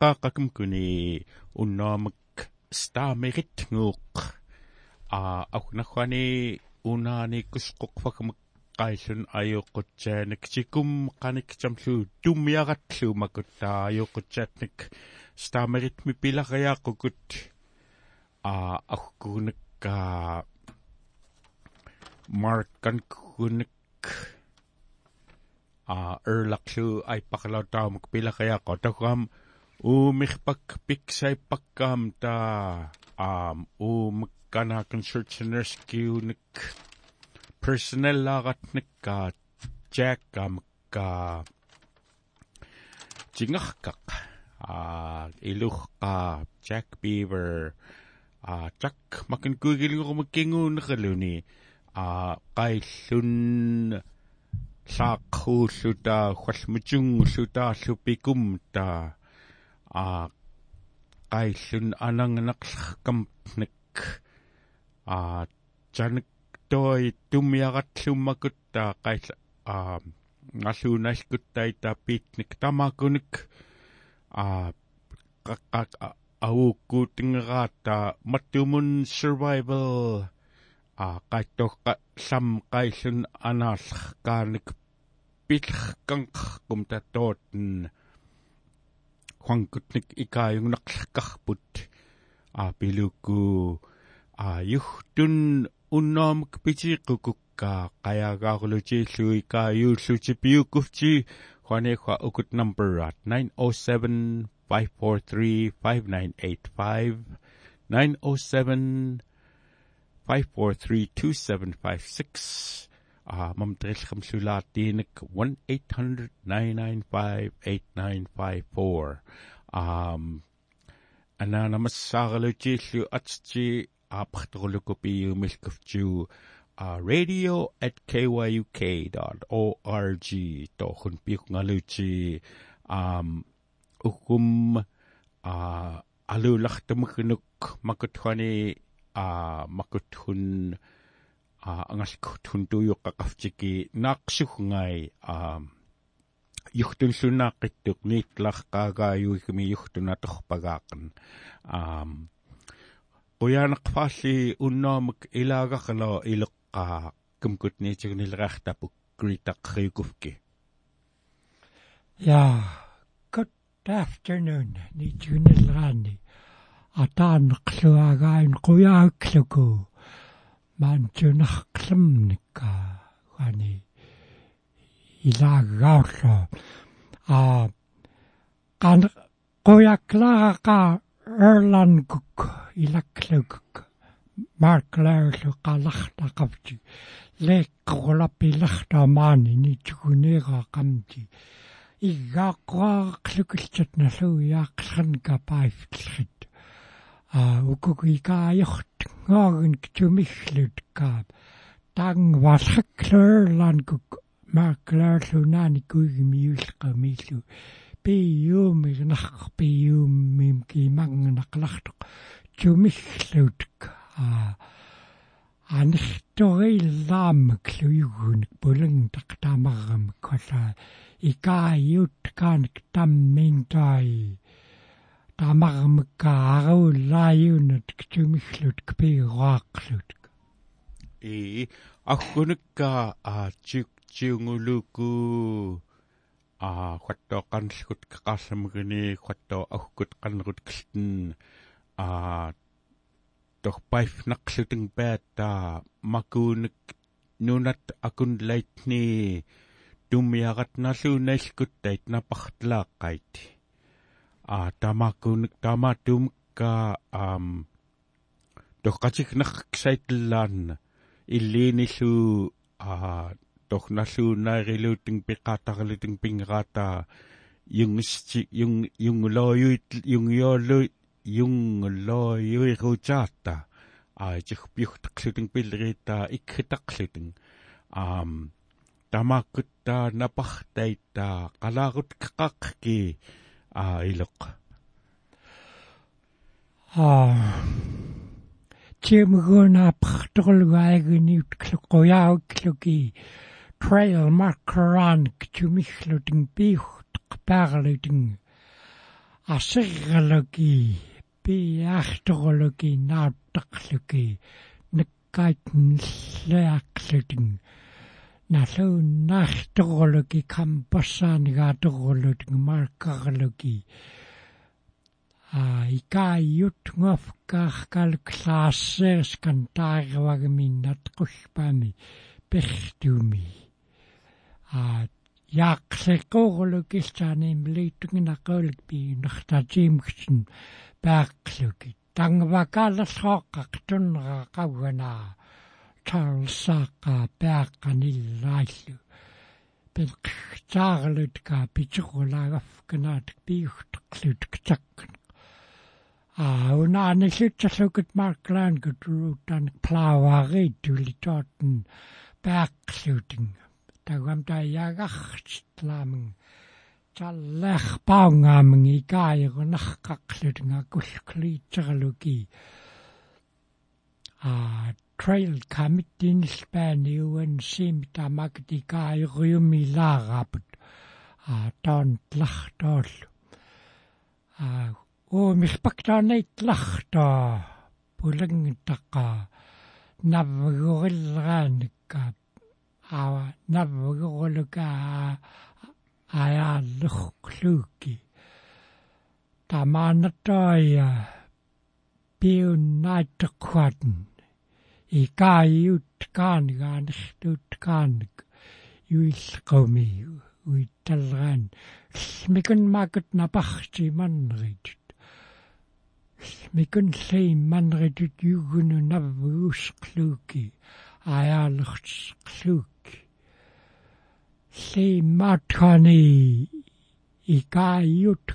qaqqaqqakum kuni unnaamak staamerit nguuq a akunarrani unaani kusqoqfakamak qaillun ayuqqutjaanak sikum qaniktamlu tummiaratlu makuttaa ayuqqutsaatnik staamerit mi pilariaaqukut a akkunakka markan kunak a erlaqlu aipaqlautaamuk pilariaaqo takam uumikpak piksaippakkaam taa aam uumikkanaakun searchnerskiunik personellaaratnikka jackkamka jingarkaq a ilurqa jack beaver. A jack makin kuigilngurmakkinguunerluni a qaillun saaqhuulluta huallmutungulluta ta a qaillun anangnaqlarkamnik a janik toi tumiaqatlummakuttaa qailla a ngalluunalkuttai pitnik tamakunik a qaqqaq auukkuutingeraata mattumun survival. A qaittoqqa lam qaillun anaallerkaanik pillerkanqarkum tatootten huankutnik ikaayungnaqlerkarput a pilukku a yuhtun unnaamuk pitiiqqukukkaa qayaagaarlutiillui kaayuulluti huanekhwa ukut numberat 907 543 5985 907 543 2756 а мамтрилхэм сулаатиинак 1800 995 8954 ам анаанамассааралутииллу атти апартерлукупиумилкуфтиу uh, radio at kyuk.org tohun pikungaluti um ukum uh, alulachtamukunuk makuthani uh, makuthun uh, angalkuthun tuyuqqaqaftiki naaqsugngai um юхтунлунааққиттук ниитларқаагааюигми юхтунаторпагааққан аам quyaanaqfaалли unnaamuk ilaagaqalo ileqqaa kumkutniitigunileraartapuk gritaqriukufki Ja, good afternoon. Niitigunileraani. Ataanneqluagain quyaakluku. Maantunarqlamnikka wani ilaagaullo. А qan quyaklaraqa erlankuk ilakluguk marklaerlu qalartaqavti leeqqorlappilartaamaani nituguneeraqamti iggaaqquaaqlukillat nalluiaaqllernika paaiftllit а укукикаajort ngaagun tumillut kaap tang walhaklurlankuk marklaerlunaani kuigimiulqamiillu piiuumignarpiiuummim kiimangnaqlartoq tumillutk a анэрториллааммак луйугуник пулангтақ таамаррамик колла икааюут кааник тамминтай таамаррамикка аруулааюнат ктумиллут кпиуаақлут и аггунукка а чик чиунгулуку а хаттоққанлгут қақарламгини хаттоо аггут қаннерут килтэн а торпайф нақлутэн паатта макуунак нунат акун лайтни туммиаратналуunailkuttait напартлааққайт а тамакуунак тамаатумка ам тоққатикнерксайтиллаанна иллииниллу а торналлуунаариluутин пеқаатаралутин пингераата юнгсти юнг юнгулоюит юнгиоллу юнгулоюирутаата а чихпиухтақлутин пиллериитаа икхитақлутин аам тамааккутtaa напартаитаа қалаарут қаққи а илеқ а тимгуна парторлуаагуниут клоқояауклуки trail markeran ктумиллутин пиухтеқпаарлутин асерралуки пиаахторлуки нааттақлуки наккаатнллаақлутин налууннаахторлуки кампассаанигааторлутин маркарлуки а икаайют ngoфкааркалк лаассеерс кантааривагминнат qulpaami пертуми а яақлеққорлук иллааниим лииттугинаққуулик пииннартатиимгсин паақлуки тангвакааллерсооққақ туннера қавганаа чарлсаақа пааққаниллааллу пилқтаарлут ка питеқулаагаф канаатик пиухтеқлут китаккан а унааниллутсаллукут марклаан кутруутан плавари тулитоотен паақлутин тагам таяагартлаамин таллерпаунгаамин икаайерунарқақлутинга кулклиитсералуки а trail committee спаниуан сими тамакти каайриуми лаарапут а таан тлартооллу а оо миспактаанайт лартаа пулангиттаққа навгориллерааникка ава навгорулука аяллухклууки тамаанатаая пиуннааттаққуатн икаиут каанигаанерлуут кааник юиллеқуми уитталраан микун макут напарти маннерит микун лей маннерит югуну наввуусклууки аяллерсклууки лей маткани икаиут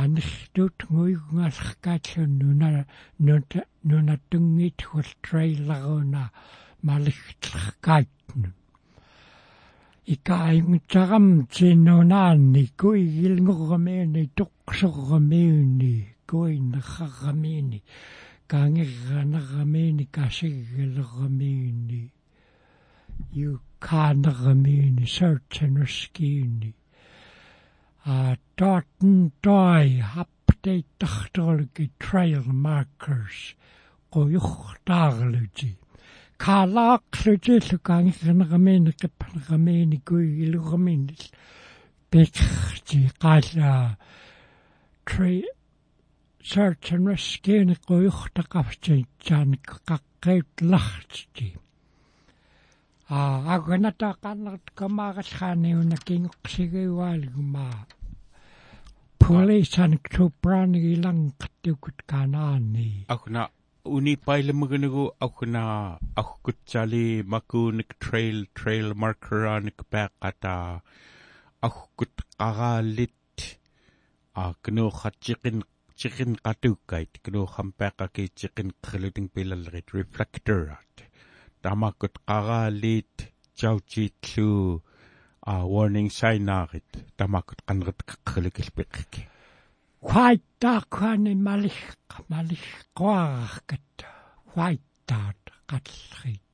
анэртут ngуйгунгаллаккаатсун нуна нута нунаттунгит хул трейлеруна малихтлеркаатну икаимутсарам тинунаанни куигилнгоррамиуни тоқсоррамиуни куиннеррамиуни каангерранеррамиуни касиггалеррамиуни юкаанеррамиуни саутсанускиуни uh, Dorton Doi update dachtorlgi trail markers. Qoyuchtaarluti kaalaaqluti lukaangirneramiini qippaneramiini kuigiluramiinil pekti qaalla trail search and rescue ni qoyuchtaqavti taanik qaqqaut lartiti а агната каннерт камаагалхааниуна кингоқсигиуаалгума полисан тупран илангаттукут канаани агна уни пайлемгэнэгу агна агкутсали макууник трейл трейл маркераник паақата агкут қараалит а кнуухатсиқин чиқин қатуккайт кнуухам паақакиитсиқин қрилутин пилаллерит reflectorат тамаккут қараалиит чаутиитлу а warning sign-аагит тамаккут qaneret qeqqilikilpiqqi хуайтааққани малих малих qoararkat хуайтаат qallrit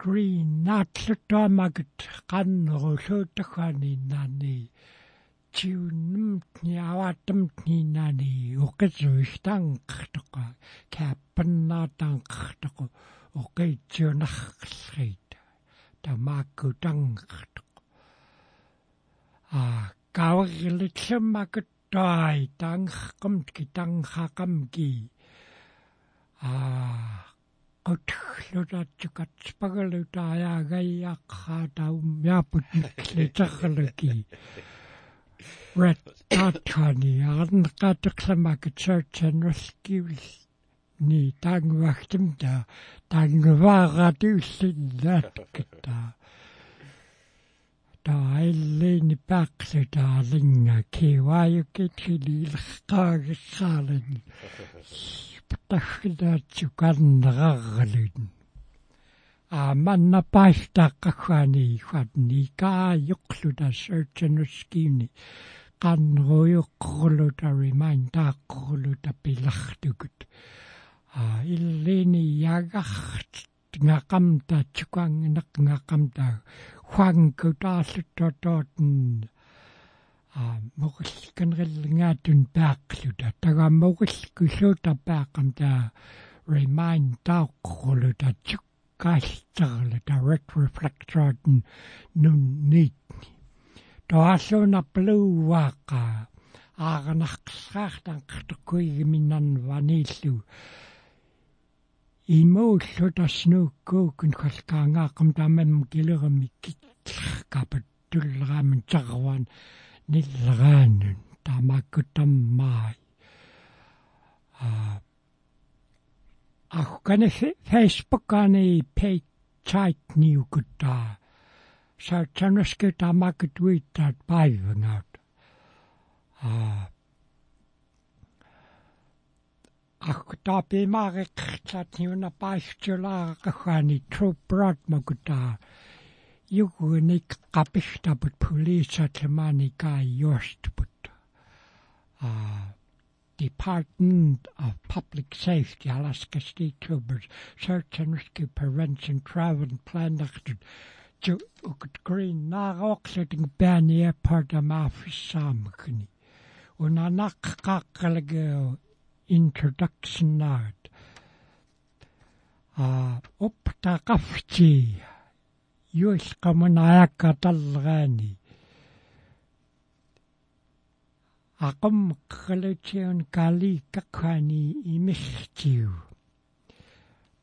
green натлутаамагт qannerulluuttakhani naani тиуннэмтни авааттамтнинаани оқисуистаанқартоқа кааппаннаатаанқартоқу оқиитсиунарқлрит тамаакку тангартоқ а каверлитсаммакут таай таангқамт китангхақамки а qutlutatsukat spagalutaayagayyaqqaa taum yaaput nikliterluki Red Tatani арнеқатеқламак church and rescue ни тангвахтимта тангвааратиуллиннааттакта таиллини пақсутаалинга кивааюкитхилилеққаагиссаалани таххинаатсуканнерарралун паастааққахуани хатни кааюқлута search and rescue qanruйuqqorluta remind-aaqqorluta pilartukut aa illini yagart ngaqamta tsukangineq ngaqamta хуангутааллуттотоотн а могилканриллингаатун паақлута тагаммогилкуллуута паақам таа remind тааққулута чуккааллтарла direct reflector-н нун нитни тоаллуна плууаақа ааганарқсаартан қартуккуигиминнан ваниллу имоуллута снууккуукун халкаангаақам таамам килерами китлеркапат туллерааман тарван ниллераанун таамааккутаммаи а ахкане фейсбуккани пейт чайт ниукутта сартанаске таамааккутуиттаат паивнгаат а. Ахтапимаарекклат ниуна паистулаарақхаани трупрат макута югуник qapigtaput pulisatlamaani kaajorstput а Department of Public Safety, Alaska State Troopers, Search and Rescue Prevention, Travel and Plan Action, Green Nagoxeting Ban Airport of Mafisamkini, Unanak Kakalago Introduction Nard, Upta Kafti, Yus Kamunayaka Talgani, кали какхани имиллтиу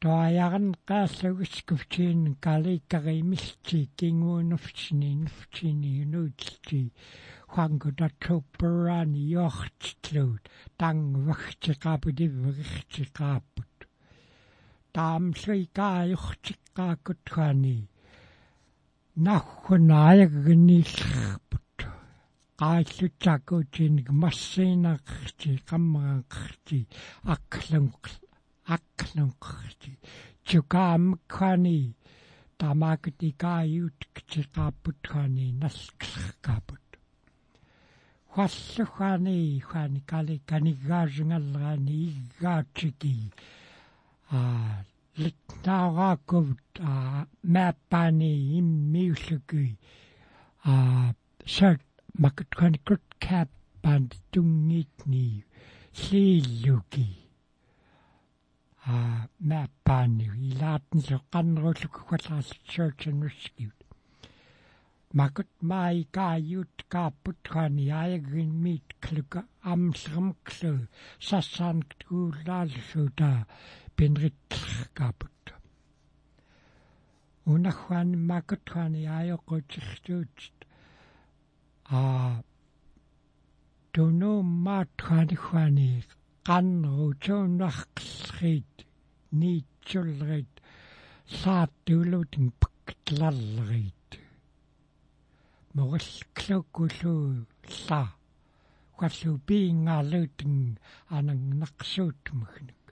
тоаярн қааллагускуфтиин каликкаримилти кингуунерфтини нуфтини нуутти хуангутатсуппераани йортлуут тангвахтиқапутиввигтиқааппут таамсуи кааюртиққааккут хаани наххунааягниллерпут qaallutsaakkuutiinik massiinaqerti qammaaqerti aqlunq aqlunqerti tukaamkkhani tamaakati kaayut ktiqaapputkhani nalklerkaaput huallukhani khani kali kaniggaasngallerani iggaatiki aa litnaaraakuvut aa maappaani immiullukui aa sat makutkhani kut kaappan tungitni llииллуки а маппаани илаатнле qannerullukkallaassutsuutsannuskiut makut mai kaajut kaapputrani aayagin miit kluka amsrumklu sassaan kuulaalluuta pinritlerkaaput unahwan makutrani a tunu maatkaan huani qanru tuunarqillriit niitsullerit saattuuluutin pakkitlarleriit morillklukkuluu lla qallu piingaaluutin anangnaqsuutmagnik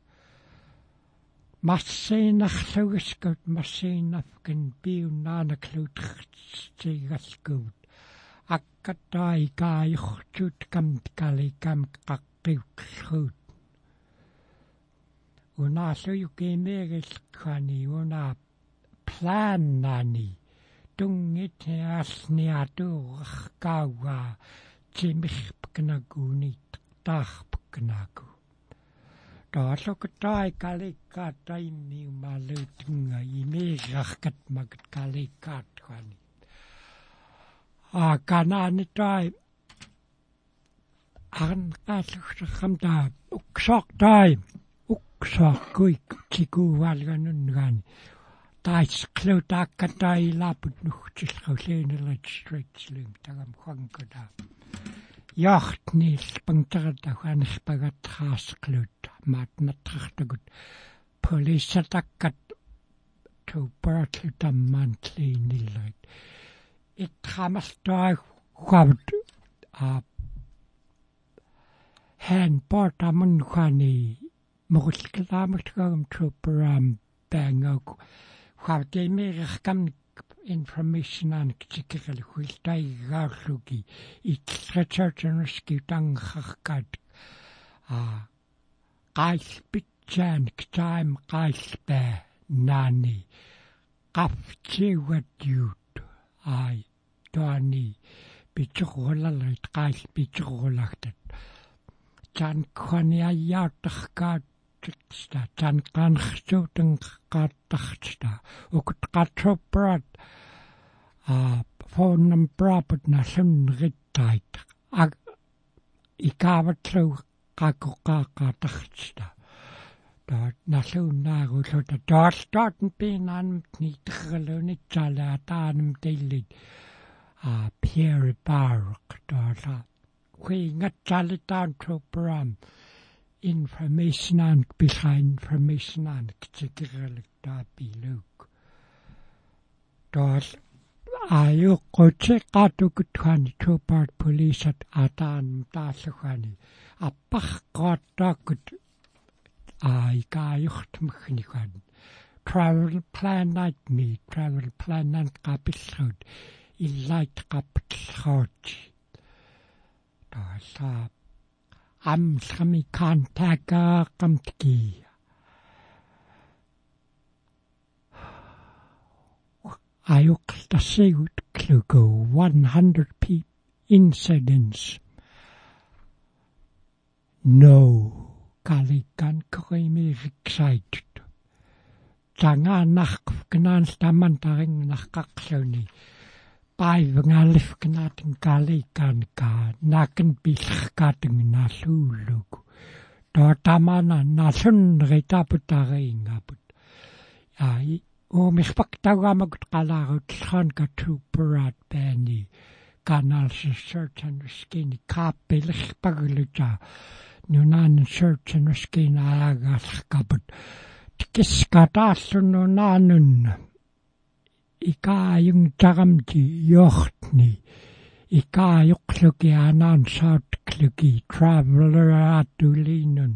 massiinarlugaskut massiinafkan piunnaanak luutertsiigalkuut каajortut kam kalikam qaqqиукллуут унааллуюкиимиагиллккани уна плааннани тунгитиаалниатуураркааугаа тимирпкнакууни таарпкнаку тааллуктай каликкаат таймиумаалуутунга имиигааркат макат каликкаат хани а канаанитай арн qaallugserramta uksortai uksorkuik tikuualganungaani таисклутааккатаилаапут нухтиллрулиинерит стрийтслим тагам хуангкута яхтнил пангтерата хуанерпагатраасклут маатнаттартагут полиссатаккат тупатлу итрамалтай хуавт а hän portamun khani mogulkalaamagtagam tuparam bangok. Хавтэмэрхкам information an китикэл хуилтай гаарлуги итлрачаатануски тангхаркаат а qaalpitsaан ктайм qaallpa naani qaftiuatiut a ai toani pitsuqulalerit qaal pitsuqulagtat tan khani ayyaartarkaat sta tan qanersuuteng qaattartita ukut qaatroprat a phone number but na sunrittait ag ikaavatlu qaaqoqqaaqaatарtita taat nalluunnaagullута тааллаатн пинаанм ниттергалуунитсаала атаанам тилlit а Pierre Bark таала хуингатсаалитаан тропрам information aan behind information aan kitsikiralik taapiluk taal aayuqqutsi qaatukut khani tropart police at ataan taallukhani аппарқааттааккут аикаajortumagnigan travel plan night me travel plan nan qapillruut illait qappillruut taasa amsami kantaka qamtki ayuqtassigut klugo 100 p incidents. No. Kalikan krimi excited tanga nach gnan staman bai fy ngalifgnad yn cael ei gan ka nac yn billgad yng nallwlwg. Do tamana nallun rita putaringa put. Ai o mich paktagamak qalarut khan ka tuperat bani kanal certain skin kapilch pagluta. Nunan certain skin alagall kaput. Tikis katasun nanun. Тарамти йортни икааюқлуки анаан саутклуки traveler атулинун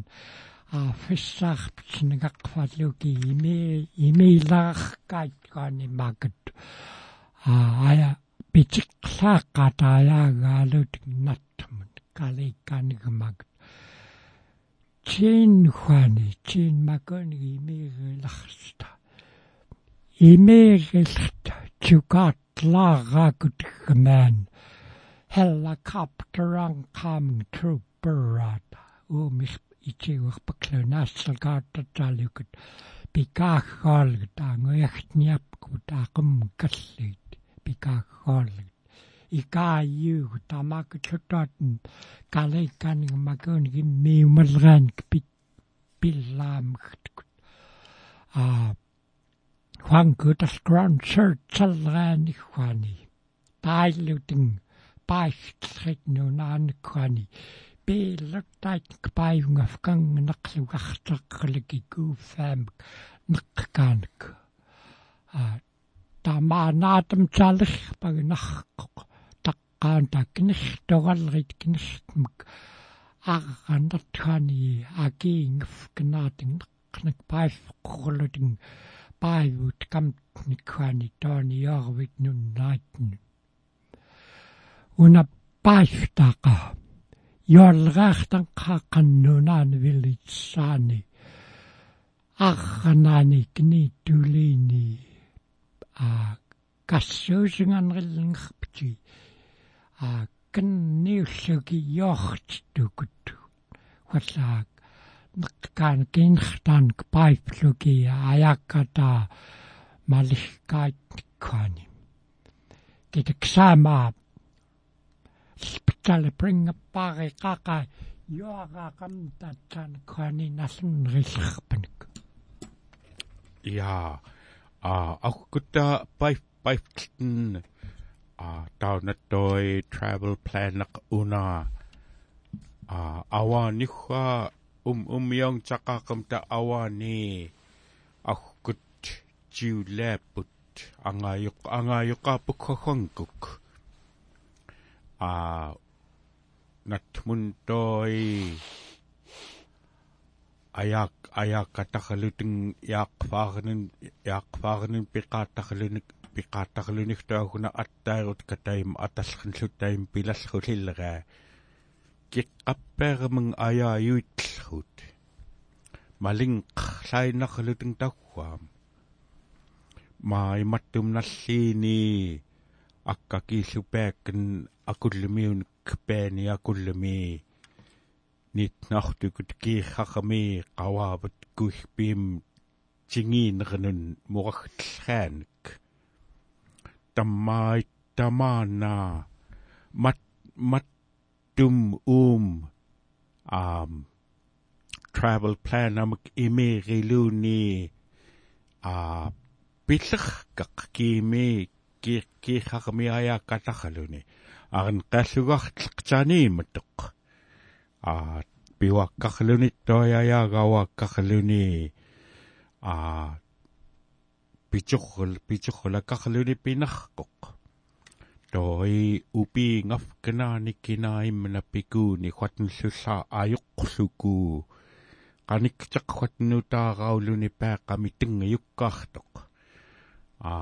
а фиссаарпсинагақфаллуки име имеиларкаат кани макат а ая питиклааққатаяагаалут наттумут каликканигмакат чин хвани чин макони имеерларста имеерлта чукатлаагакутгман helicopterang coming through Burrata. O mich itiwch baklunaasalgaatatalukut pikaagaalgut anguiachniapkut aqum kallit pikaagaalgut икааюгу тамакутлутаатн калейкаанигмакуунги миумалраан пит пиллаамгтукут а хвангутас гранд чэрчалраани хвани тайлутин паихтлрит нунаанквани пииллаттайт кпааюнгафкан нақлугартеққалики кууфаам неққаанак а тамаанаатам чалерпагнарқоқ qaanta kinnertoralrit kinnertmuk арраннартхани акиингф кнаатин кнак паифққорлутин паивут камтникхани тоони яарвит нуннаатн уна паифтаqa йолгаахтан қаққаннунаан вилитсаани арранаани кни тулини а кассуусинганриллингерпти а кэнниуллуги йоохтукут хваллаак нэккаан кинхтан пайплуги аякката малихкаатниккаани китексаама спитале бринга пари кака йоага камтатсан кани насын риллерпаник я а аккута пайп пайптэн tauna toi travel plan una a awa ni kha um um yong chaka kam ta awa ni a kut chiu le put anga yok anga yok ka pu kho khong kuk a nat mun toi ayak ayak katakhaluting yak faagnen yak faagnen piqatakhalunik пиқааттарлунигтаагуна аттаагут катаим аталлхнлуттаим пилаллхулиллегаа киққаппаараман аяаюитллхут малин лайнарлутин таггаам маиматтум наллиини аккакииллупааккан акуллумиун кпаани акуллуми нитнартукут кииххақами qavaavut kuihpiim tingiinernun muragtlaanik tammaait tamaana mat mattum uum um travel plan amak imeeriluni a pillerkaq kiimi ki kiihhaqami ayaakkatarluni arn qallugartleqtaaniimattoq a piuaqqarluni toyayaagauaqqarluni a pichurrul pichurrulakkarluni pinarqoq toi upi ngafkanaani kinaimna pikuuni khuatnullulla ajuqqluku qanikteqquatnutaarauluni paaqami tungayukkaartoq a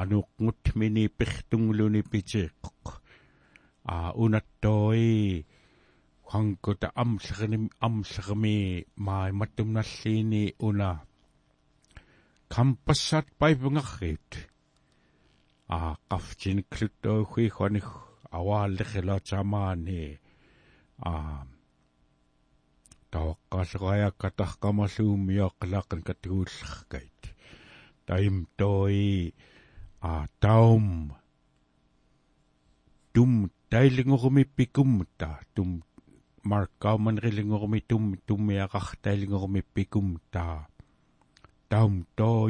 anuqqut mini pirtungluni pitiiqqoq a unattoi hankuta amllerni amllermi mai matumnalliini una. Kampassat paipungarrit a qaftin kluttoughi khonih awaallerla tamaani a tawaqqaalleraayakka tarqamalluummiyoqqalaaqan katuullerkait taim toi a taum tum tailingorumi pikumta tum markkauman rilingorumi tum tummiaqartailingorumi pikumta taum to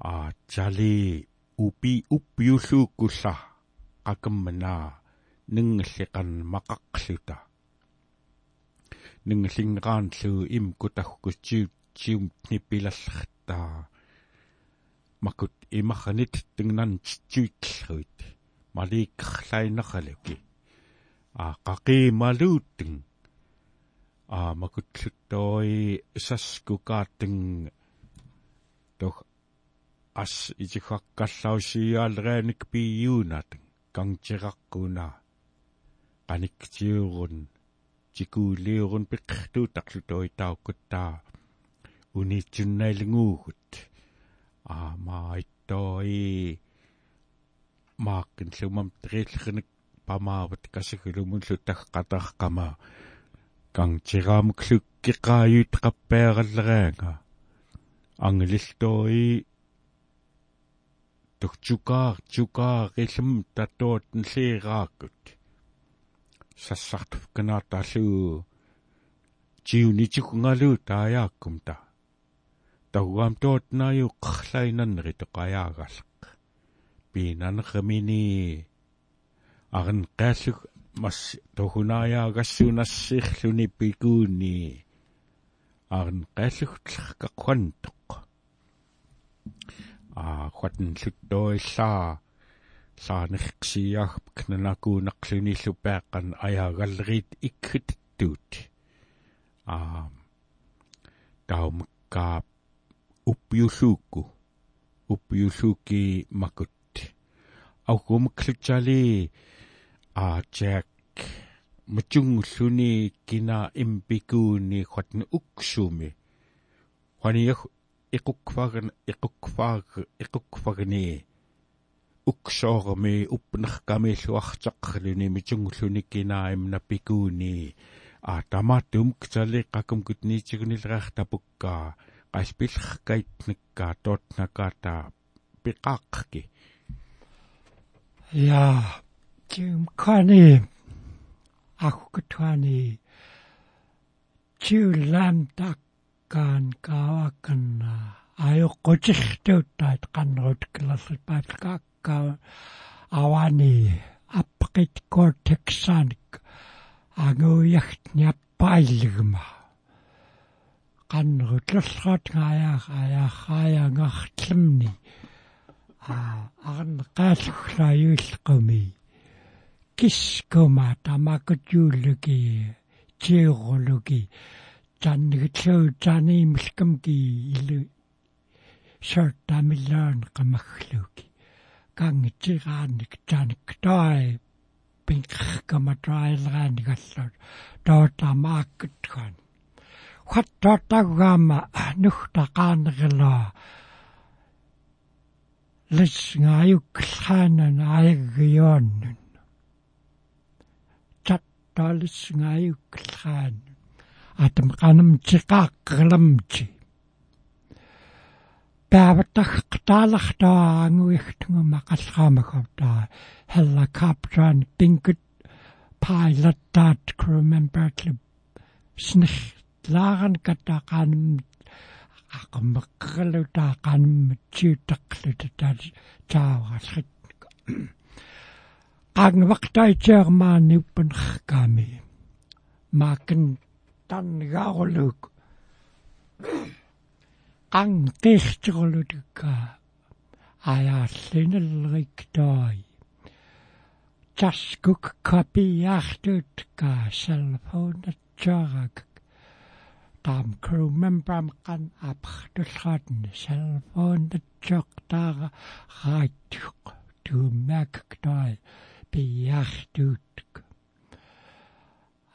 kampassaam a chali upi uppiulluukkulla qakammana ninggalliqan maqaqluta ninggallingaanlu imkutagkutsiut sium nippilallertaa makut imagganit tingnan tsuitluit малииккарлаинералуки а qaqimmaluuттин а макутсуттори саскукааттин тох ас итихаккаллаусиаалерааник пиюунатин кангтираққуна qaniktiurun tikуулиурун пиққартуутарлу тоитауккуттаа унитсуннаилнгуугут аа маиттoi мааккин лумам триллерник памаават касагулумуллу тагқатарқама кангтираамуклуккеқааюут қаппаераллераанга ангилиллтори тухчукаар чукаар илм татуут нлиирааккут сассартуф канаатааллуу жиунитикунгалуу таяаккумта тагуам тоот нааю қарлайнаннери тоқаяагааллақ пинанеқамини арн qaallug mas tohunaayaagassuunassiirluni pikuuni arn qaallugtlerqaqquantoq а хватн луттоиллаа сааnerksiaag кнанаkuunaqlunillu пааққан аяагаллерит иккиттуут а таумаккаа уппиуллуукку уппиуллуукки макут. Аугумклутсали а jack мачунгуллуни кина импикууни хатна уксуми ханиях икукфагни уксоорми упнеркамииллуартаққалуни мичунгуллуни кина имна пикууни а тамаатум ксали какум кутниитигунилераах тапуккаа qaspillerkaitnikkaa tootnakaata piqaaqqki Ja, Jim Connie, Akukatwani, Chu Lamdakan Kawakan, Ayokotihtutat Kanrot Klassipatka Awani, Apakit Cortexanik, Angoyacht Nyapailgma. Kanrot Lasrat Ngayach Ayach Ayangachlimni. арн qaalluglaayuulqumi kiskuma tamakutjuulluki tiuruluki tannigitluu taaniimilkamki ilu shortamillaan qamaggluki kangitsigaanik tanik toai pinkkkama toailraanigallut tootamaakkutkun huattoottagugaama nuhtaqaanerilaa лисгааюклхаанан аяггиооннун таттаалисгааюклхаан атам päavataq taalaxtaa anguihtunguma qalqaamagavtaa helicopter pinkut pilot that crew member club snych laagan kataqanum ақмеққалутаақанм тиутақлута тааварлит qaangvaqtaitiarmaani uppanerkaami maakan tannigaaruluk qanqiirtiqulutukka ajaallinelriktaai taskuk kapiaartuutka cellphone-atsaarак таам crew member мқан апхтуллаатни cellphone-атсоқтаара рааттуқ туумаакктай пиартуутк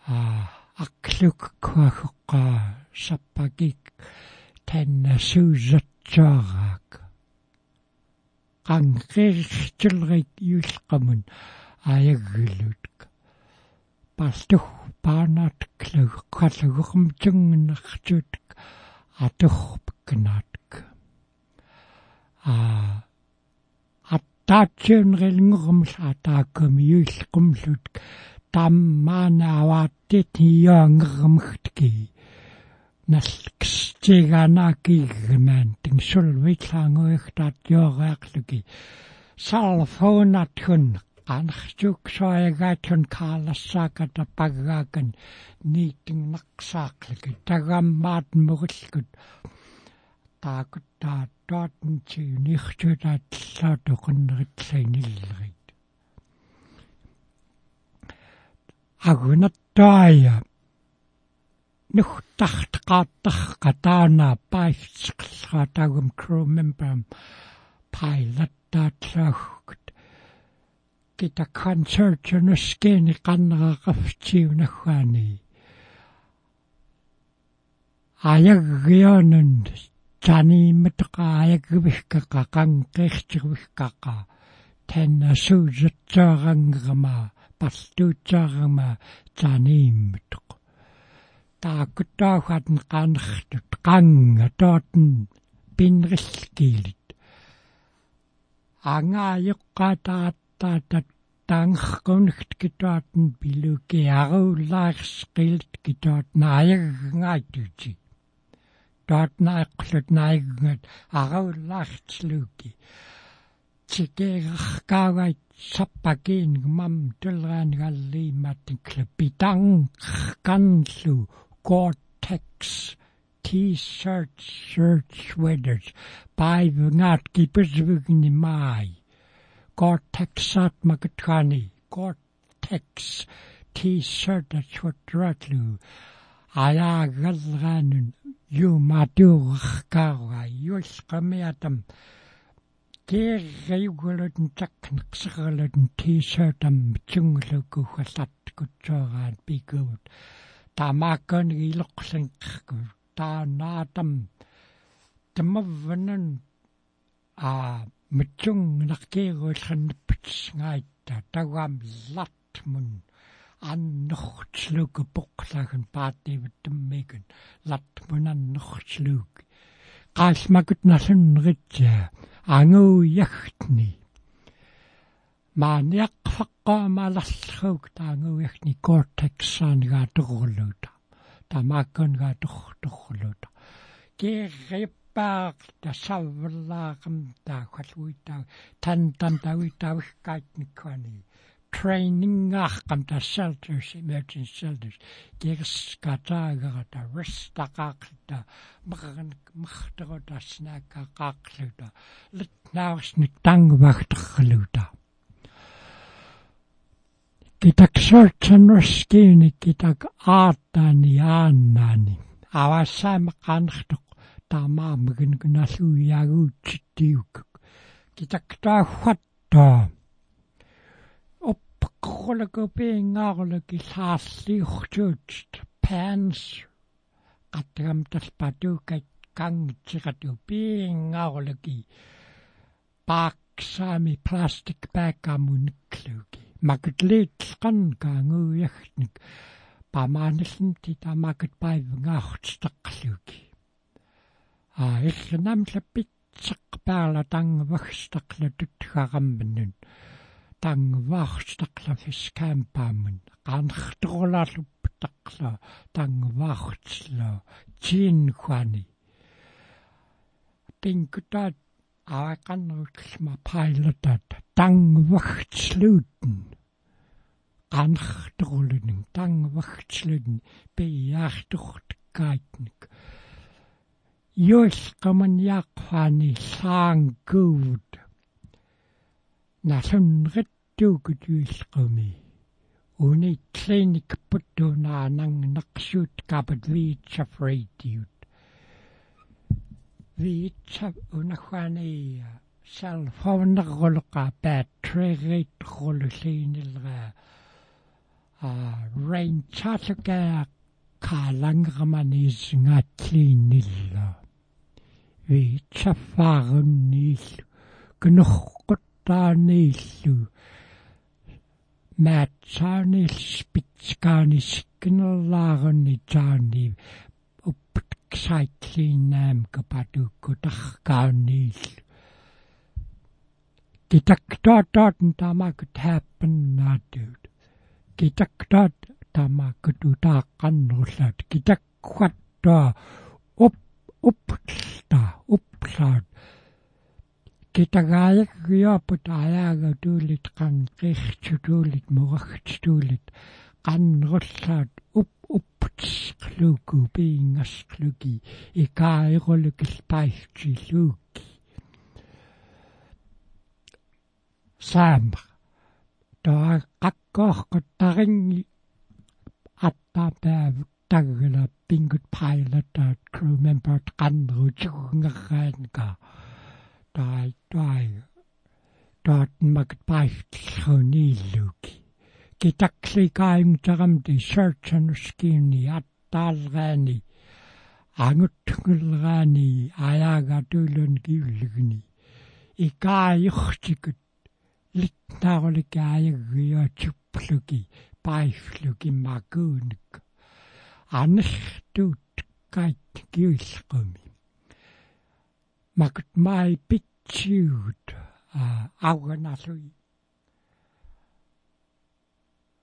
а Аклук куахуққа саппакик таннасуусатсаарак qanqirtilrik юлқамун аяггилут пастух паанаатклаг қаллагермтунгнартуутк атурпкнаатк а аттаатсиунрилнгермл атаакками юиллқумлут таммаанаавааттит хиаангермхтки налкстиганаакигмаан тингсулвитлаангуихтаат йоогаарлуки салфоонатхун qanartuuksuayaгаатун kaalassaakat apagaakan niitingnaqsaaqlaki tagammaat murillkut taakut taattuatun tiunirtuutaat llaatu qunneritlainillerit агунаттаая нухтартеқааттарқа таана паифсеқллаатаагум crew member pilot таатлаагукут kita concertunuskeeni qannaqaqaftiunaggaani ayaggianun taniimataqa ayaggivihkaqa qanqiirtigvihkaqa tannasuusatsaarangama парлуутсаарама танииммутоқ тааккуттаагатн qaanertut qanга тоотн пинриллкиилит. Ангаайоққатааттаатат таангеркунагт китуатн пилуки арууллаарсқилт китуат нааяггаатути таат нааққлут нааггат tsikiirqarkaarait sappakiingmam tulraangalliimatin klipitangqkanlu Gore-Tex T-shirt shirt sweaters paivngaatki pisvigni maai Gore-Texaat makatkaani Gore-Tex T-shirt sweateratlu ajaagalraanun yuumaatuuqarkaarai yullqamiatam кеэргаюгулутэн такнеқсералутэн t-shirt-ам митсунгулуккугаллат кутсуараат пикуут таамааккони илоқсанққу таанаатам тамавванан а митсунгнаркиигуилланнаппатсгаайтта тагуам латтмун аннортлуку поқлаган пааттиваттаммикун латтмунаннортлук qaasmakut nallunneritsia ангууяхтни маниақфаққаамаларлук таангууяхни кортексаангаа торулуута тамааккунгаа торторлуута киерриппаақ тассавваллаақам таахалуитаа тан тан ta shelters emergency shelters. Kigas kataagarata restaqaaqlita maqan maqtaqota snaakaqaaqluta litnaavsnik tangvaqterluta kitak sortsannerskiini kitak aatani aannaani avassaama qanertoq taamaamagin gunalluiaguutsittiuk kitak taaffattaa qulakupingaarlaki saarliurtuut pants qattagam talpatukat kangtsiqatu piingaarlaki paak saami plastic bag amuniklugi makatliitleqan kaanguuyaxnik pamaanallamti tamakat тангваарстақла фискаампааммун qaanartorulaaluptaqla tangvaartilla tiinnuani tinkutaat aaqannerukma pilotат tangvagtsluten qaanartorulun tangvagtsluten piaartortkaatnik юлқаманьяақфаани саангуут налунритtuukut юилқами tuukutuilqami unit klinikput tuunaanangnaqsuut kapat viitsa freitiut viitsa unakhuani salfaunerruluqa paattriiritqululliinilraa a rainchaluka kaalangermaniisingaatliinnilla viitsaffaagunniillu gnurqutaaniillu vi tafarunniillu kunorquttaaniillu maatsaaniil spitskaanisikkinerlaarunni taani uppsaitlinaam kapatukkutarkaaniillu kitaktaataatn taamakut haappannaatuut kitaktaat taamakututaaqannurlaat kitakkuattaa up uppta upplaat kitagaayakgiorput ajaagatuulit qanqirtutuulit muragtuulit qannerullaat up upptsqluuku piingasqluki ikaairulukil paihtiluukki saama taa qaqqoorqattaringi attaapaavut tagla pingut pilot crew member qanruutugungerraanka tai tai dort magpailluniilluki kitakligaimtaramti searchanuskinni attaalraani angutngulraani ayaagatuulun kiullugni ikaajurtikut litnaarulikaayaggiuatsuppluki paifluki makuunik аннэртуут кааттикиуллеқуми макут май питсиут а ауганалуи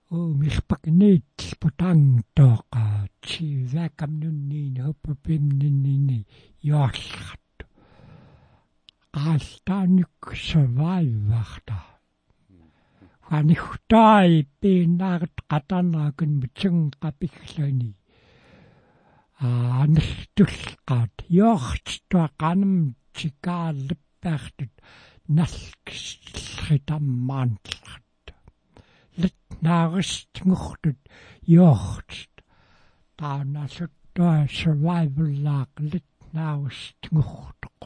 о милпакнит путанг тока чи вакамнунниин хоппимниннини яарлат qaastaanik survivarta ханихтай пиннаарт qatanaakun mitsung qapiglani аанэртуллqaat йоортуа qanam тикааллаппаартут налкиллритаммаантлрат литнааристгуртут йоорт тааналуттуа survival laaq литнаагустгуртоқ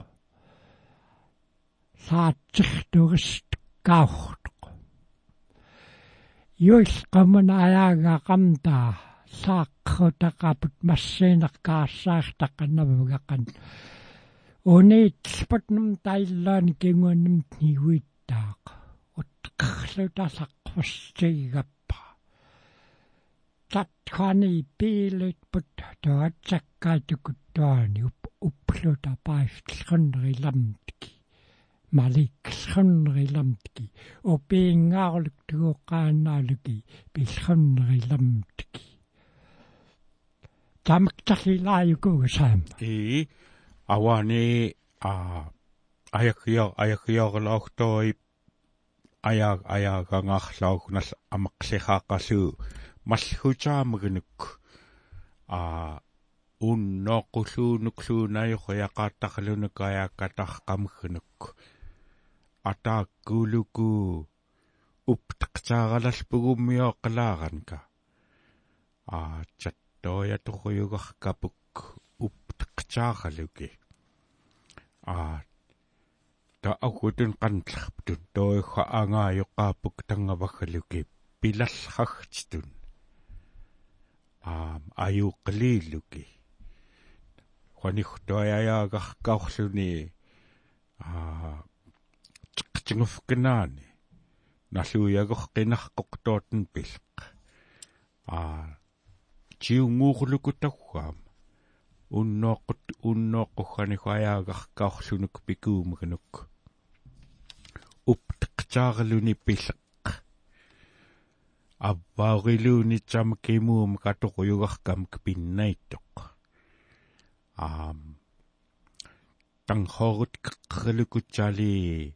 саатсертурист каухтоқ юлқаманааяага qamtaa саақхутақапут массиинеркаассаартаққаннавугаққан униитспатнам тайлаани кингуаннам нигуиттаақ уттқарлуталаққуссигаппа татхани пилет пут таатсаккаатукуттуани упплута паафтлхуннериламтки маликсхуннериламтки опиингаарулук туоққаанаалуки пиллхуннериламтки тамактарлилааюкуга саама и авани а аякиа аякиарлаахтой аяаг аяагангаарлаагунал амақлихааққалу малхутаамагнук а унноқулуунуклуунайоқяқааттақалунук аяаккатарқамгнук атааккуулуку уптеқтааралалпугуммиоққалааранка а чат тояторюгаркапук уптеқтааралуки а та агутун кантларптун тоиха ангаайоқаапук тангаваггалуки пилаллахтитун а аюқлииллуки хонихтояяагаркаорлуни а tingufkinaani налуиагоққинарқоқтуутэн пилеқ аа тиунгуурлукутаггаам уннооққут уннооққухханихуаяагаркаорлунук пикуумаганук уптеқтааралуни пилеқ авваарилууни тама кимуум каторуйугаркамк пиннаиттоқ аам. Тангхорут кеққрилукутсаали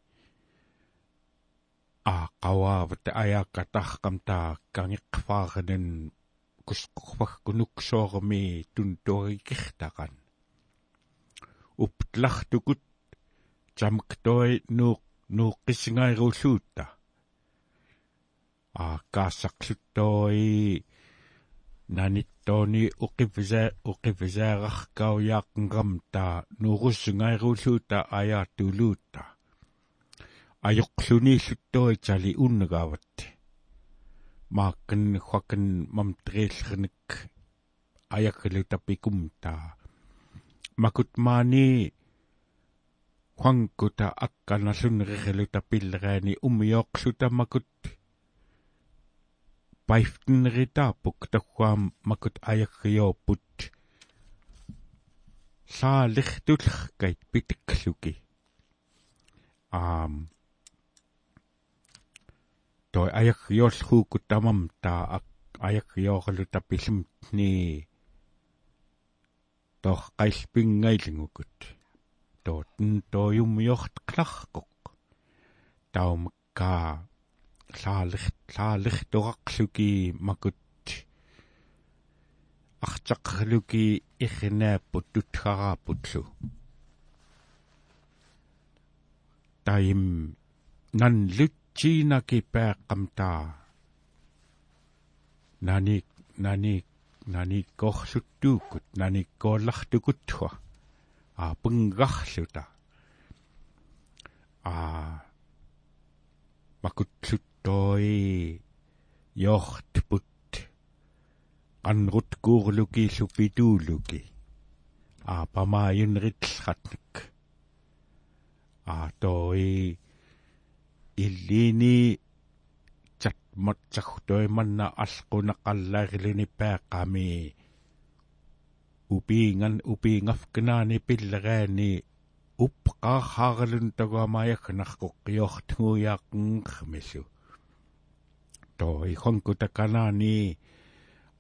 а qawaavat ayaqqatарqam taa kangiqqfaaranun kusqorpagkunuksoormi tuntuarikirtaqan uptlartukut tamuktoi nuuq nuuqqisingairuulluutta a kaassaqluttoi nanittooni uqivisa uqivisaararkauyaaqnram taa nuurussungairuulluutta ayaattuuluutta ajoqluniilluttuitali unnagaavatti maakkan huakan mamtreellерник аяккалутаппикумта макутмаани хуангкута акканаллуннерилута пиллераани умиоқлута макут пайфтнеритааппук таггаам макут аяккиооппут саалертулеркайт питекклуки аам той аяк йолхууку тамам таа аяк йоорлу таппилумтни тох қайлпингайлингукут тоотн тоюммиортеқларқоқ таумакка лаалер лаалер торақлуки макут. Артаққлуки ирнааппут тутхарааппутлу таим нан лут чинаки пааққамтаа наник наник наник корлуттууккут наник кооллартукутхуа а пунгарлута а макутлуттoi йортпут куурлуки лупитуулуки а памааюнритлратник а той иллини чат матсахтой манна алқунақаллаарилини паақами упинган упингавкнаани пиллераани упқархааралун тагуамаякнарқоққиортгуяақнгэрмиллу то ихонку таканаани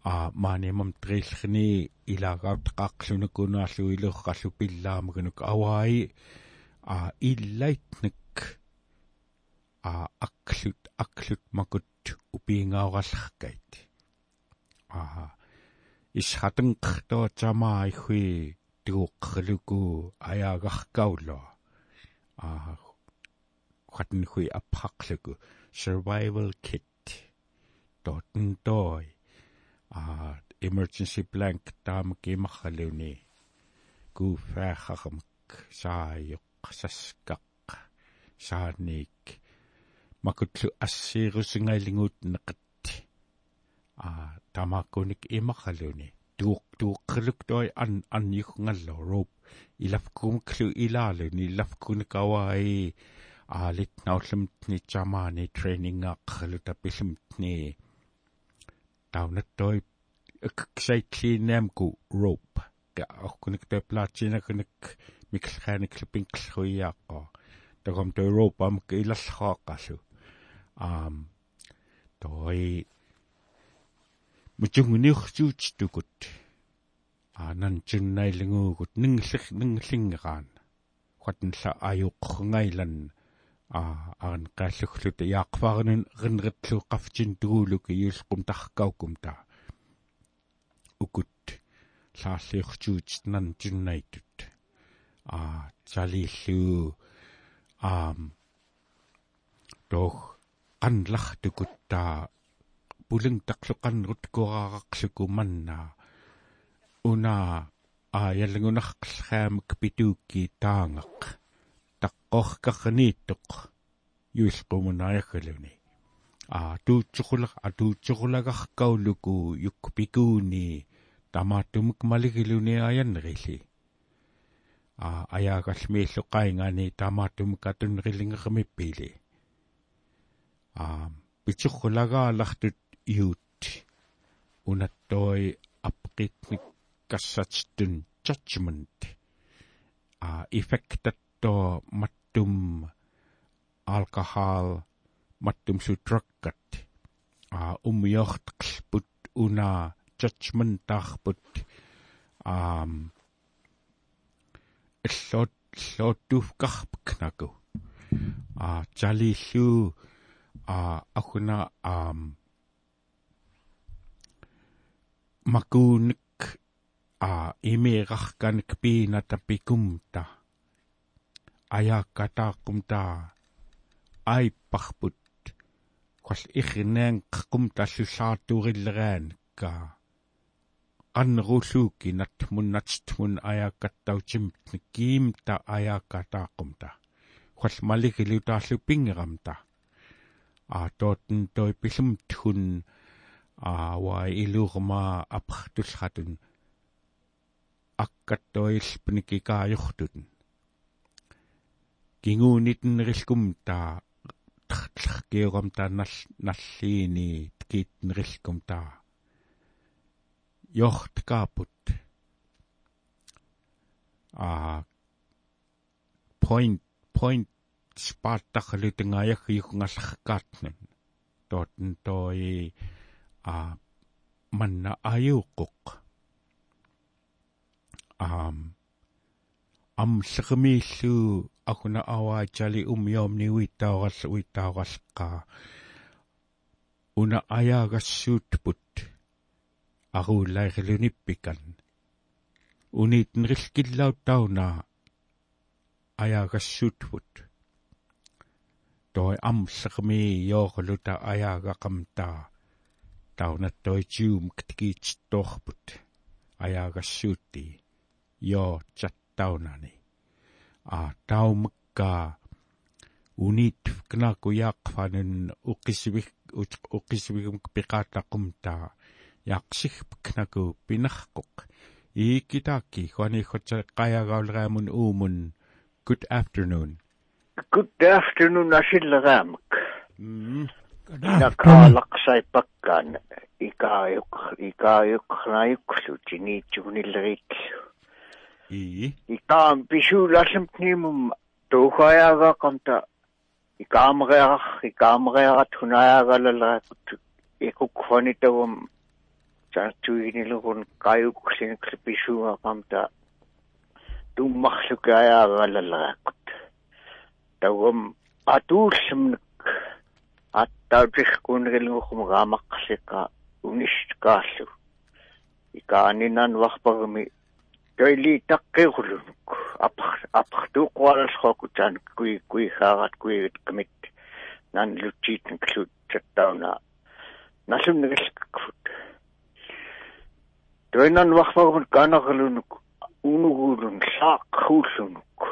а маанемам триллхни илагаут қақлунукунааллу илуққаллу пиллаамагнук аваи а иллайтник а аклут аклут макут упингааоралларкайт аа исхатэнqertoo tamaa ighui tuuqqerluku ayaagarkaullo аа хатн hui апхақлуку survival kit. Тотн той аа emergency blanket таама кимарралуни гуфаахармак саайоқ саскақ. Сааник makutlu ассиирусингаалингуут неқатти а тамааккуник имақалуни тууқ тууққилук той ан анниухнгалло роп илафкумклу илаалуни илафкуник аваи аалит науллумтни чамаани тренингааққалу тапилумтни таунаттой эксайтлииннаамку роп ка оркуник той платинакуник миклхааник лупинклхуиааққо тагом той роп амк илаллааққалу аам той мучунгуниорсуутстукут аанан чиннайлингуугут нинглер нинглингераан хатнла аюққунгайлан а ан қаллуглута яақфаарнун ринретлуққафтин тугуулуки юлқум таркаукум та укут лааллиорчуутнан чиннайтут а залиллуу аам тох qanlartukuttaa pulung taqluqannrut kuqaaraqluku mannaa unaa aayalangunarqallraamak pituukki taangaq. Taqqorkarniittoq yuilqumunaayagaluni aa tuutsuqulaq atuutsuqulagarkauluku yukpikuuni. Tamaattumuk maligiluni ayannerilli aa ayaagalmiilluqaingaani tamaattumuk atunnerillingermippili а питсухлагаалартут иут унаттoi апqitnik kassatstun judgment а effectatto mattum alkohol mattum sudraggat а умиортqlput una judgment tarput аам иллот иллоттуфкарпкнаку а жалиллу а ахуна аам макууник а имеэрарканик пиината пикумта аяккатааққумта айппарпут қал ирнаан ққум таллуллаартууриллераанакка аннеруллууки натмуннатстмун аяккаттаутимт киимта аяккатааққумта қал малигилутаарлу пингерамта а тоотн той пилумтхун а ва илуурма апартулхатун аккаттоилпникикаajortutun кингуунитнерилкум таа тарларкиугам таа наллиини киитнерилкум таа йохткаапут а point point спааттахлутингааяхиугнгалларкаатнан тоотн тои а манна аюуққоқ аам амллермииллуу акуна аваачали умиомни уиттаоралла уиттаораллаа уна аяагассуутпут арууллайрилуниппикан униитнерилкиллауттауна аяагассуутпут той амллерми йоорлута аяагақамтаа таунаттойчиум ктикиитторпут аяагассуутти йоо чаттаунани а таумакка унит кнакуяақфанун уқисвик уқисвигум пиқаатаққумта яақсигпкнаку пинарқоқ ииккитаакки хуани хотса қаягаулераамун уумун good afternoon good afternoon асиллераамак м накаалақсайпаккаан икааюк икааюк нааюклу тинитсугниллерикклу и икаам писуулалламтнимум туухаяагаақамта икаамереарах икаамереарат хунаяагалалеракут икукхонитагум таатуигнилугун каюкклиникл писуугаақамта туммарлукаяагалалеракут тагум атууллумник аттаутихкуунерилгухум гаамаққалика унистгааллу икаанинан варпагми тоили таккиурлунук апар апартууқуаллхоку таан куи куи хаагат куигит камит нан лутсиитэн клут чаттауна налумнагиллаккут тоинан вахвагун канарлунук унугуулун лаақхууллунук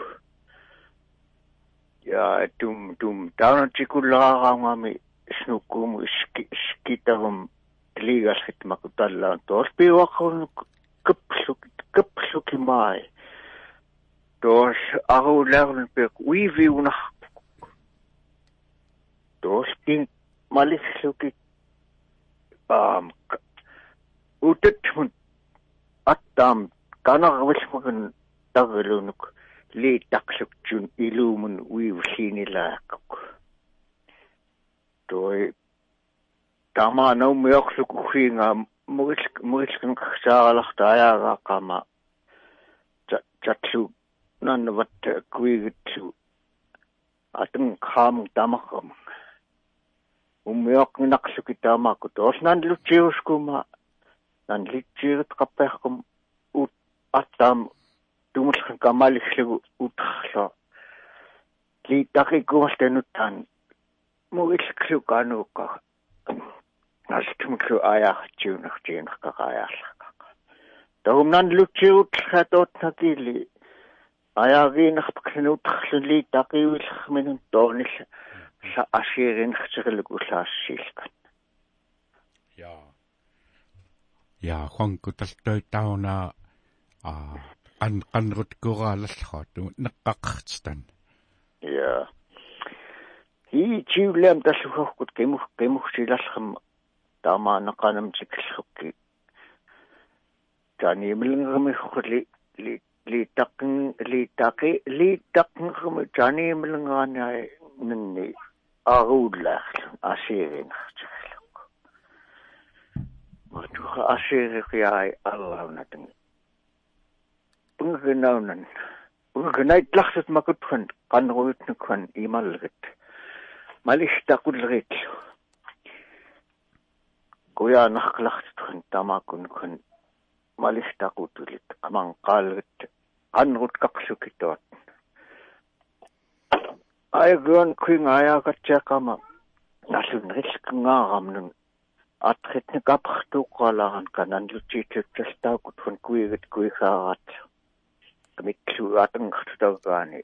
я тум тум таунатикуллаараангами снуккууму ски скитагум лигалхит макуталлаан тоолпиуаққунук кэплук кэплуки май дос агуулаарн пек уивиунах дос тин малислуки ам ли таклукчун илуумун уивлиинилааккук той тама наумиорлукухиинга мугил мугилкэн саараларта аяагааққама татлу наннават куигитсу атун хаам тамахам. Уммиоқнақлуки таамаакку тоорнан лутсиускума нан литсиигит қаппаақкум ут аттаам тумулхан камалиллугу утарло ли такикуалтануттаан мугилклу кануукка настумлу аяахчиунартигинеркакаяарлака тагумнан лутсиутлхатоотнакили аяагиинерпакнуутерлули такиуиллерминун тоонилла са асиеринертерилук улаассиилкат я я хонку талтой тауна а ан ту неққақартан я hi tiulem talluhorkut kemuh kemuhsilallerma таамаанеқанам тикиллукки тани милнгэрмиххули ли литтаққин литтақи литтаққинхуми тани милнгаанаа нинни аарууллаарлу асиеринартерлук матуха асиериқиаи аллаунатан пунгнаунан пунгнайтларсут макутхан qanruutnukhan imalgat малистақуллеритлу куяанарклартутхан тамааккунукхан малистақутулит аман qaалгат анрут кақсукитуат айгон куингааяакатсиақама налунриллкнгаарамнун атритне капхтуққалааран кананлутиитсутсалтаакут фун куигат куихаараат камикклу атангартутагаани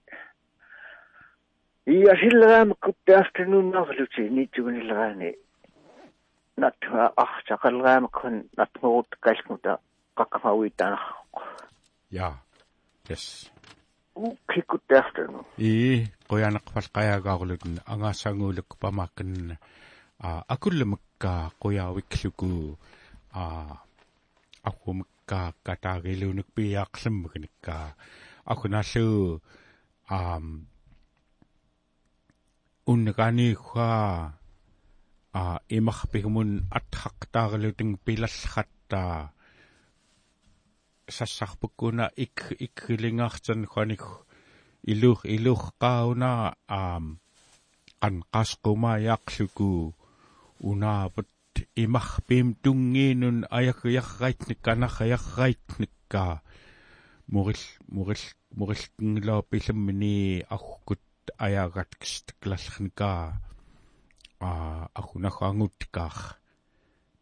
ия силлераамаккут таастанууннаарлути нитсугуниллераани натва ахсақалраамаккун натмуут калкута qaqamauitaanarqu ja yes ukikutaartanu ii quyanaqpal qayaagaarulutun angaassangуулuk pamaakkan a akullamukka quyaawikluku a aqumukka kataagiluunuk piyaaqlammaginikka akunallu um unnagaaniigga a imarpigumun atxaqtaarilutun pilallrattaa sassarpukkuna ik ikkilingaartan khanik iluh iluh qauna aam qan qasquma yaqluku unaapat imarpim tungiinun ayakyarraitnik kanarrayarraitnikka muril muril muriltingilaa pillammini agkut ayaagatkistaklallernika a akunagaangutkaar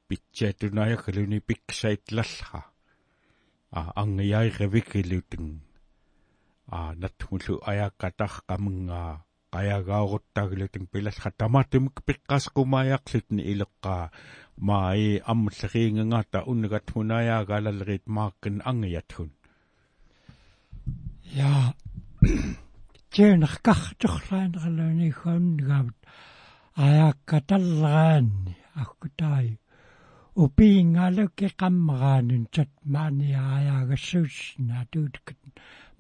pitsaatunayakaluni piksaitlallra a angayairevikilutun a natmullu ayakkataq qamunga qayagaaruttagilutun pilallra tamatimuk piqqasqumaayaqlutni ileqqaa maai ammulleriingangata unnagatmunaayaagalalerit maakkan angayathun ja тиинеркарторлаанерлуни хуаннгаавут аяаккаталлаанни аккутай упиингаалуки qamмараанун тат maaниааяагассууссина туутикат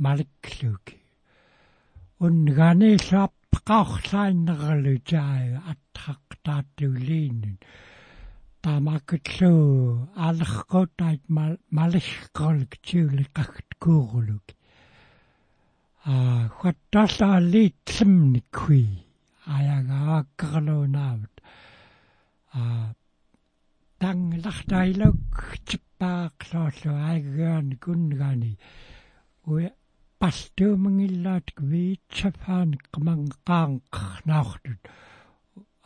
маликклуки унгааниллааппақарлааннералу таа аттақтааттуулииннун таамакклу алерқутайт малихқолк тиулиқагт куурулук а хатталлаалиитсэмниккуи аягааккарлуунаават а тангилартайлук типпаақлоорлу ааггаани куннгаани уя пастуумангиллаат виитсафаани qamangqaanqarnaartut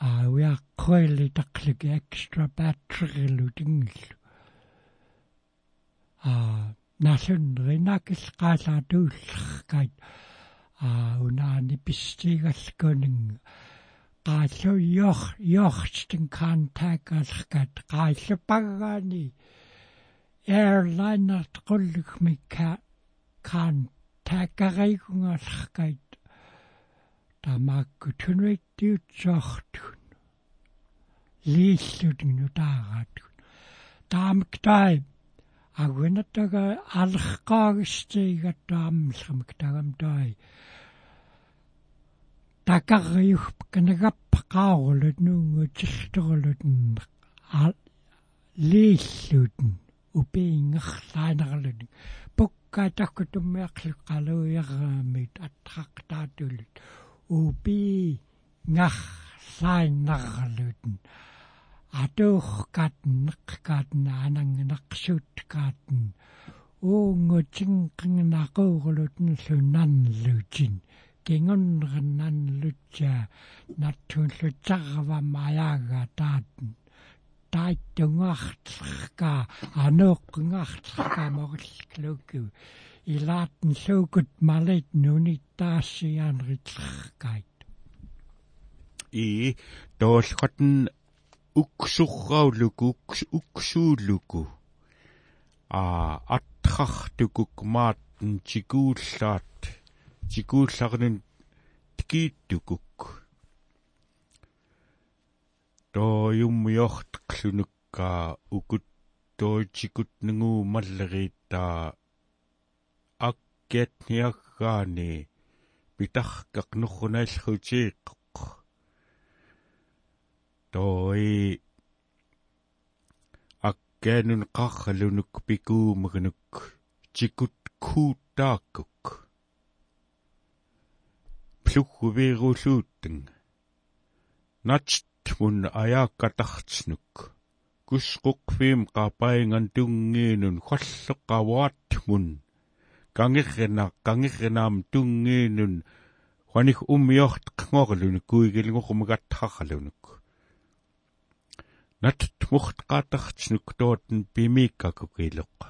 а уя коили таклик экстра баттерилу тингиллу а насын ринакил qaalaatuullеркайт а унаани пистигалкунин qaалlu йор йорстин кантаагалеркат qaallupaggaani airliner qullugmikka kan taakkaraikungallerkait тамаакку тунуиттиутсоортун лииллутин нутаараатун таамиктай агунаттага алерқаагистигаттааммиллрамик тагам тай такарриуп канагаппақаарулут нуунгутиллторулут лииллутин упиингерлаанерлут пукка таккутуммиақлуқалуяраамит аттрақтаатулут упи ngарлааннарлутин атуухкаатнеққаатна анангинақсууткаатн уунгутингқингнақуурулутин лунанлутин кингуннернанлутса нартууллутсарва маяага таатн тааттунгаартлерка анооққингаартлерка мориллуукку илаатн луукут малит нуниттаассиаанеритлеркайт и тоолхотн уксурраулуку уксуулуку а аттрартукук мааттн тикууллаат тикуулларнин тикииттукук тоojummiorteqlunukkaa ukut toichikut nungu malleriittaa akkiatniaggaani pitarkaq nurrunaallrutiiqqoq toi akkaanun qarralunuk pikuumagnuk tikut kuutaakkuk plugguviiruuluuttang natmun ajaakkatartnuk kusquqviim qapaingan tungiinun khalleqavaatmun kangirrina kangirrinaam tungiinun huanik ummiorteqngorlunuk kuigilngormugattarralunuk nattmuht qatartnuk tooten pimiikkakukilleqqa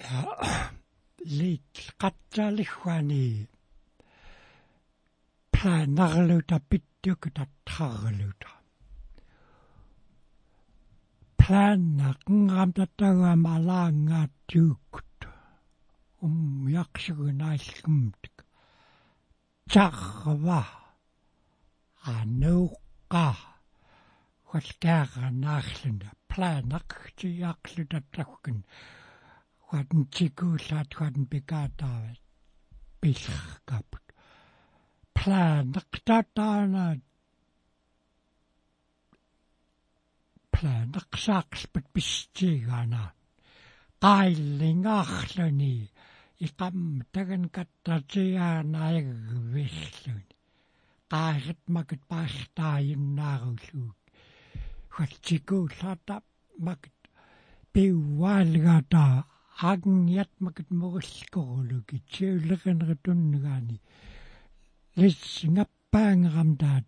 ja lit qattaaliguani planarluta pittukutattarluta плааннақнгамтаттагам алаангааттууккут ум яксугунаалгумтик чарва ануққа халкааганаарлуна плаанақтиаақлутаттаггун хуатн тикууллаат хуатн пикаатаават пиллеркапут плаанеқтаатаана плаанеқсаақлпат пистигаана qaillingaarluni iqam tagan kattatiaanaagvilluni qaarit makit paartaayunnaarullуут хатсикууллаата макит пиуаалгата агниат макит мориллкорулуки тиуллеринеритуннгаани лиссингаппаангерамдаат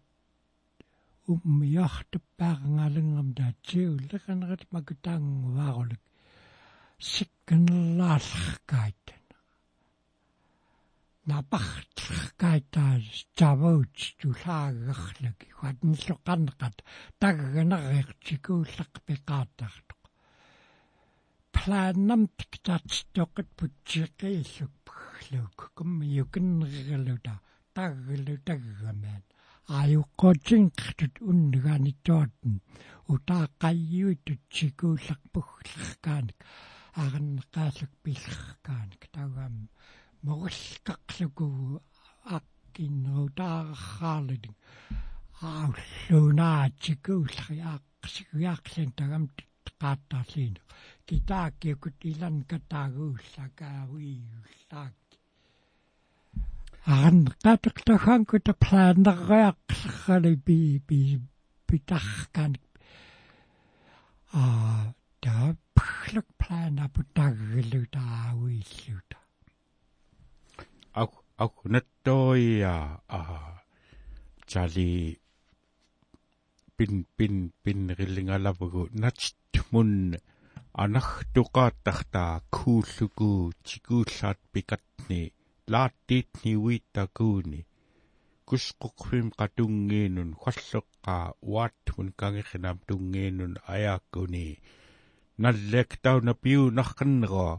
уммиартуппаарнгалангам таатсиуллеканерат макутаангуваарулик сикканерлаалларкаайтан напартлеркаайтаас тавуут тулаагерлаки хатниллоқарнеқат тагганериертикууллақ пеқаатартоқ плааннам тиктаатстоқат путсиқииллук пхлук кумми юкиннергалута таггалу таггамаан аюққотингqtut уннганиттуатн утааққайюитут сикуулларпуглеркааник аарнеқаалук пиллеркааник тагам мориллқақлуку ақкиннерутаарраалит ауллунаатикууллери аақсигуяарлан тагам qaаттаарлиин китааккиукут илан катаагууллакаавиуллаак арнеқатерлаханкута плаанериақлеррали би би питаркан а да плак плана путаггалутаауиллута ак ак наттоия а чали пин пин пин риллингалапагу натмун анахтуqaattартаа кууллуку тикууллаат пикатни laattiitni uittakuuni kusquqfim qatunggiinun khalleqqaa uaatmun kangirrinam tunggiinun ayaakuni nalleektauna piunarqanneroa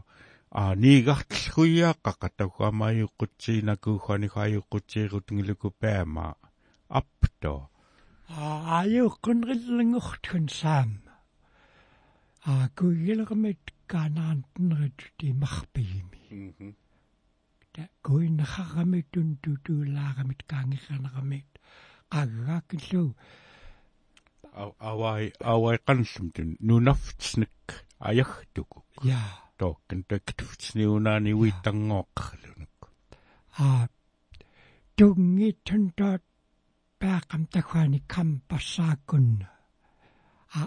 а ниигартэлхуяаққа тагуамааюққутсиинакуухани хааюққутсиирутнгилуку паама апто ааюққунриллангортун саама а куигилерамит каанаантнерит тимарпигими та куиннахарамит тун тутуулаарамит kaangirraneramit qaggaakillu авай авай канлумтун нунафтснак аягтуку я тооккан тактфтсниунаани уиттангооққалунук а тунгитун тот паақам тахуани кампассааккунна а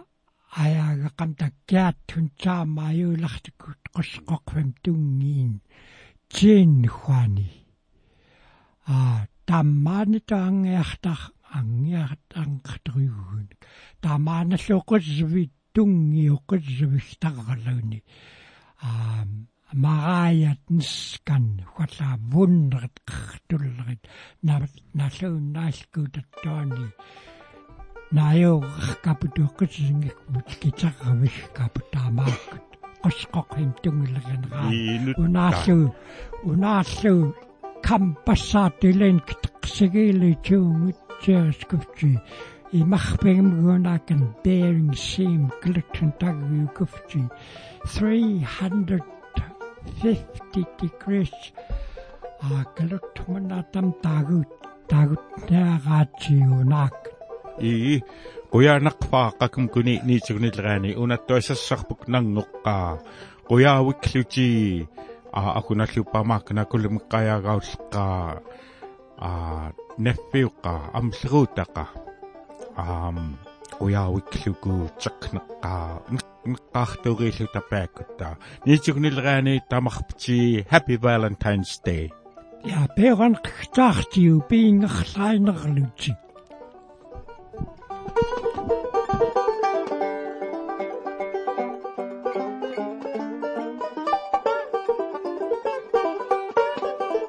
аяага камтаккиаттун таамааюулартикут қоссоқоқфам тунгиин тииннуани а таммаани таангиартар ангиартангqtruugun тамааналлуоққусви тунгиоққусвигтарралуни а магаят нскан хуала вуннерт qertullerit налууннаалкуутаттуани наайоққапутуоққусингикмут китарравигкапутаамааккут qosqoqim tungillernerаа унааллу унааллу кампассаатилен китеқсигиили туумутсиаскутси imachpegmgunakan Bering Seam gluten tagukufti 350 degrees. A glutmanatam tagut tagut naagaatiunaak i quyanaqfaa qakum kuni niitsugnilraani unattuasassarpuk nangoqqaa quyaawikluti a akunallupamaakna kulumqqayaagaulleqqaa a neffiuqqa amleruutaqa aam quyaawikluku taqneqqaa неққартугииллу тапааккутта нитсугнилраани тамарпти happy valentines day. Ja pegan qtaartiu piingerlainерlути